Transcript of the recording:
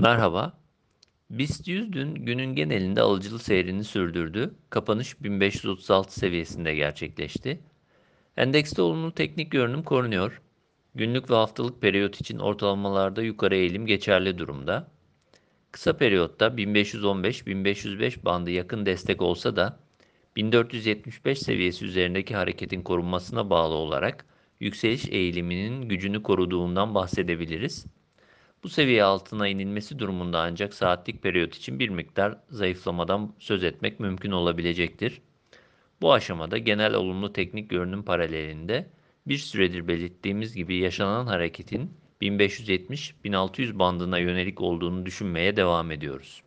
Merhaba. BIST 100 dün günün genelinde alıcılı seyrini sürdürdü. Kapanış 1536 seviyesinde gerçekleşti. Endekste olumlu teknik görünüm korunuyor. Günlük ve haftalık periyot için ortalamalarda yukarı eğilim geçerli durumda. Kısa periyotta 1515-1505 bandı yakın destek olsa da 1475 seviyesi üzerindeki hareketin korunmasına bağlı olarak yükseliş eğiliminin gücünü koruduğundan bahsedebiliriz. Bu seviye altına inilmesi durumunda ancak saatlik periyot için bir miktar zayıflamadan söz etmek mümkün olabilecektir. Bu aşamada genel olumlu teknik görünüm paralelinde bir süredir belirttiğimiz gibi yaşanan hareketin 1570-1600 bandına yönelik olduğunu düşünmeye devam ediyoruz.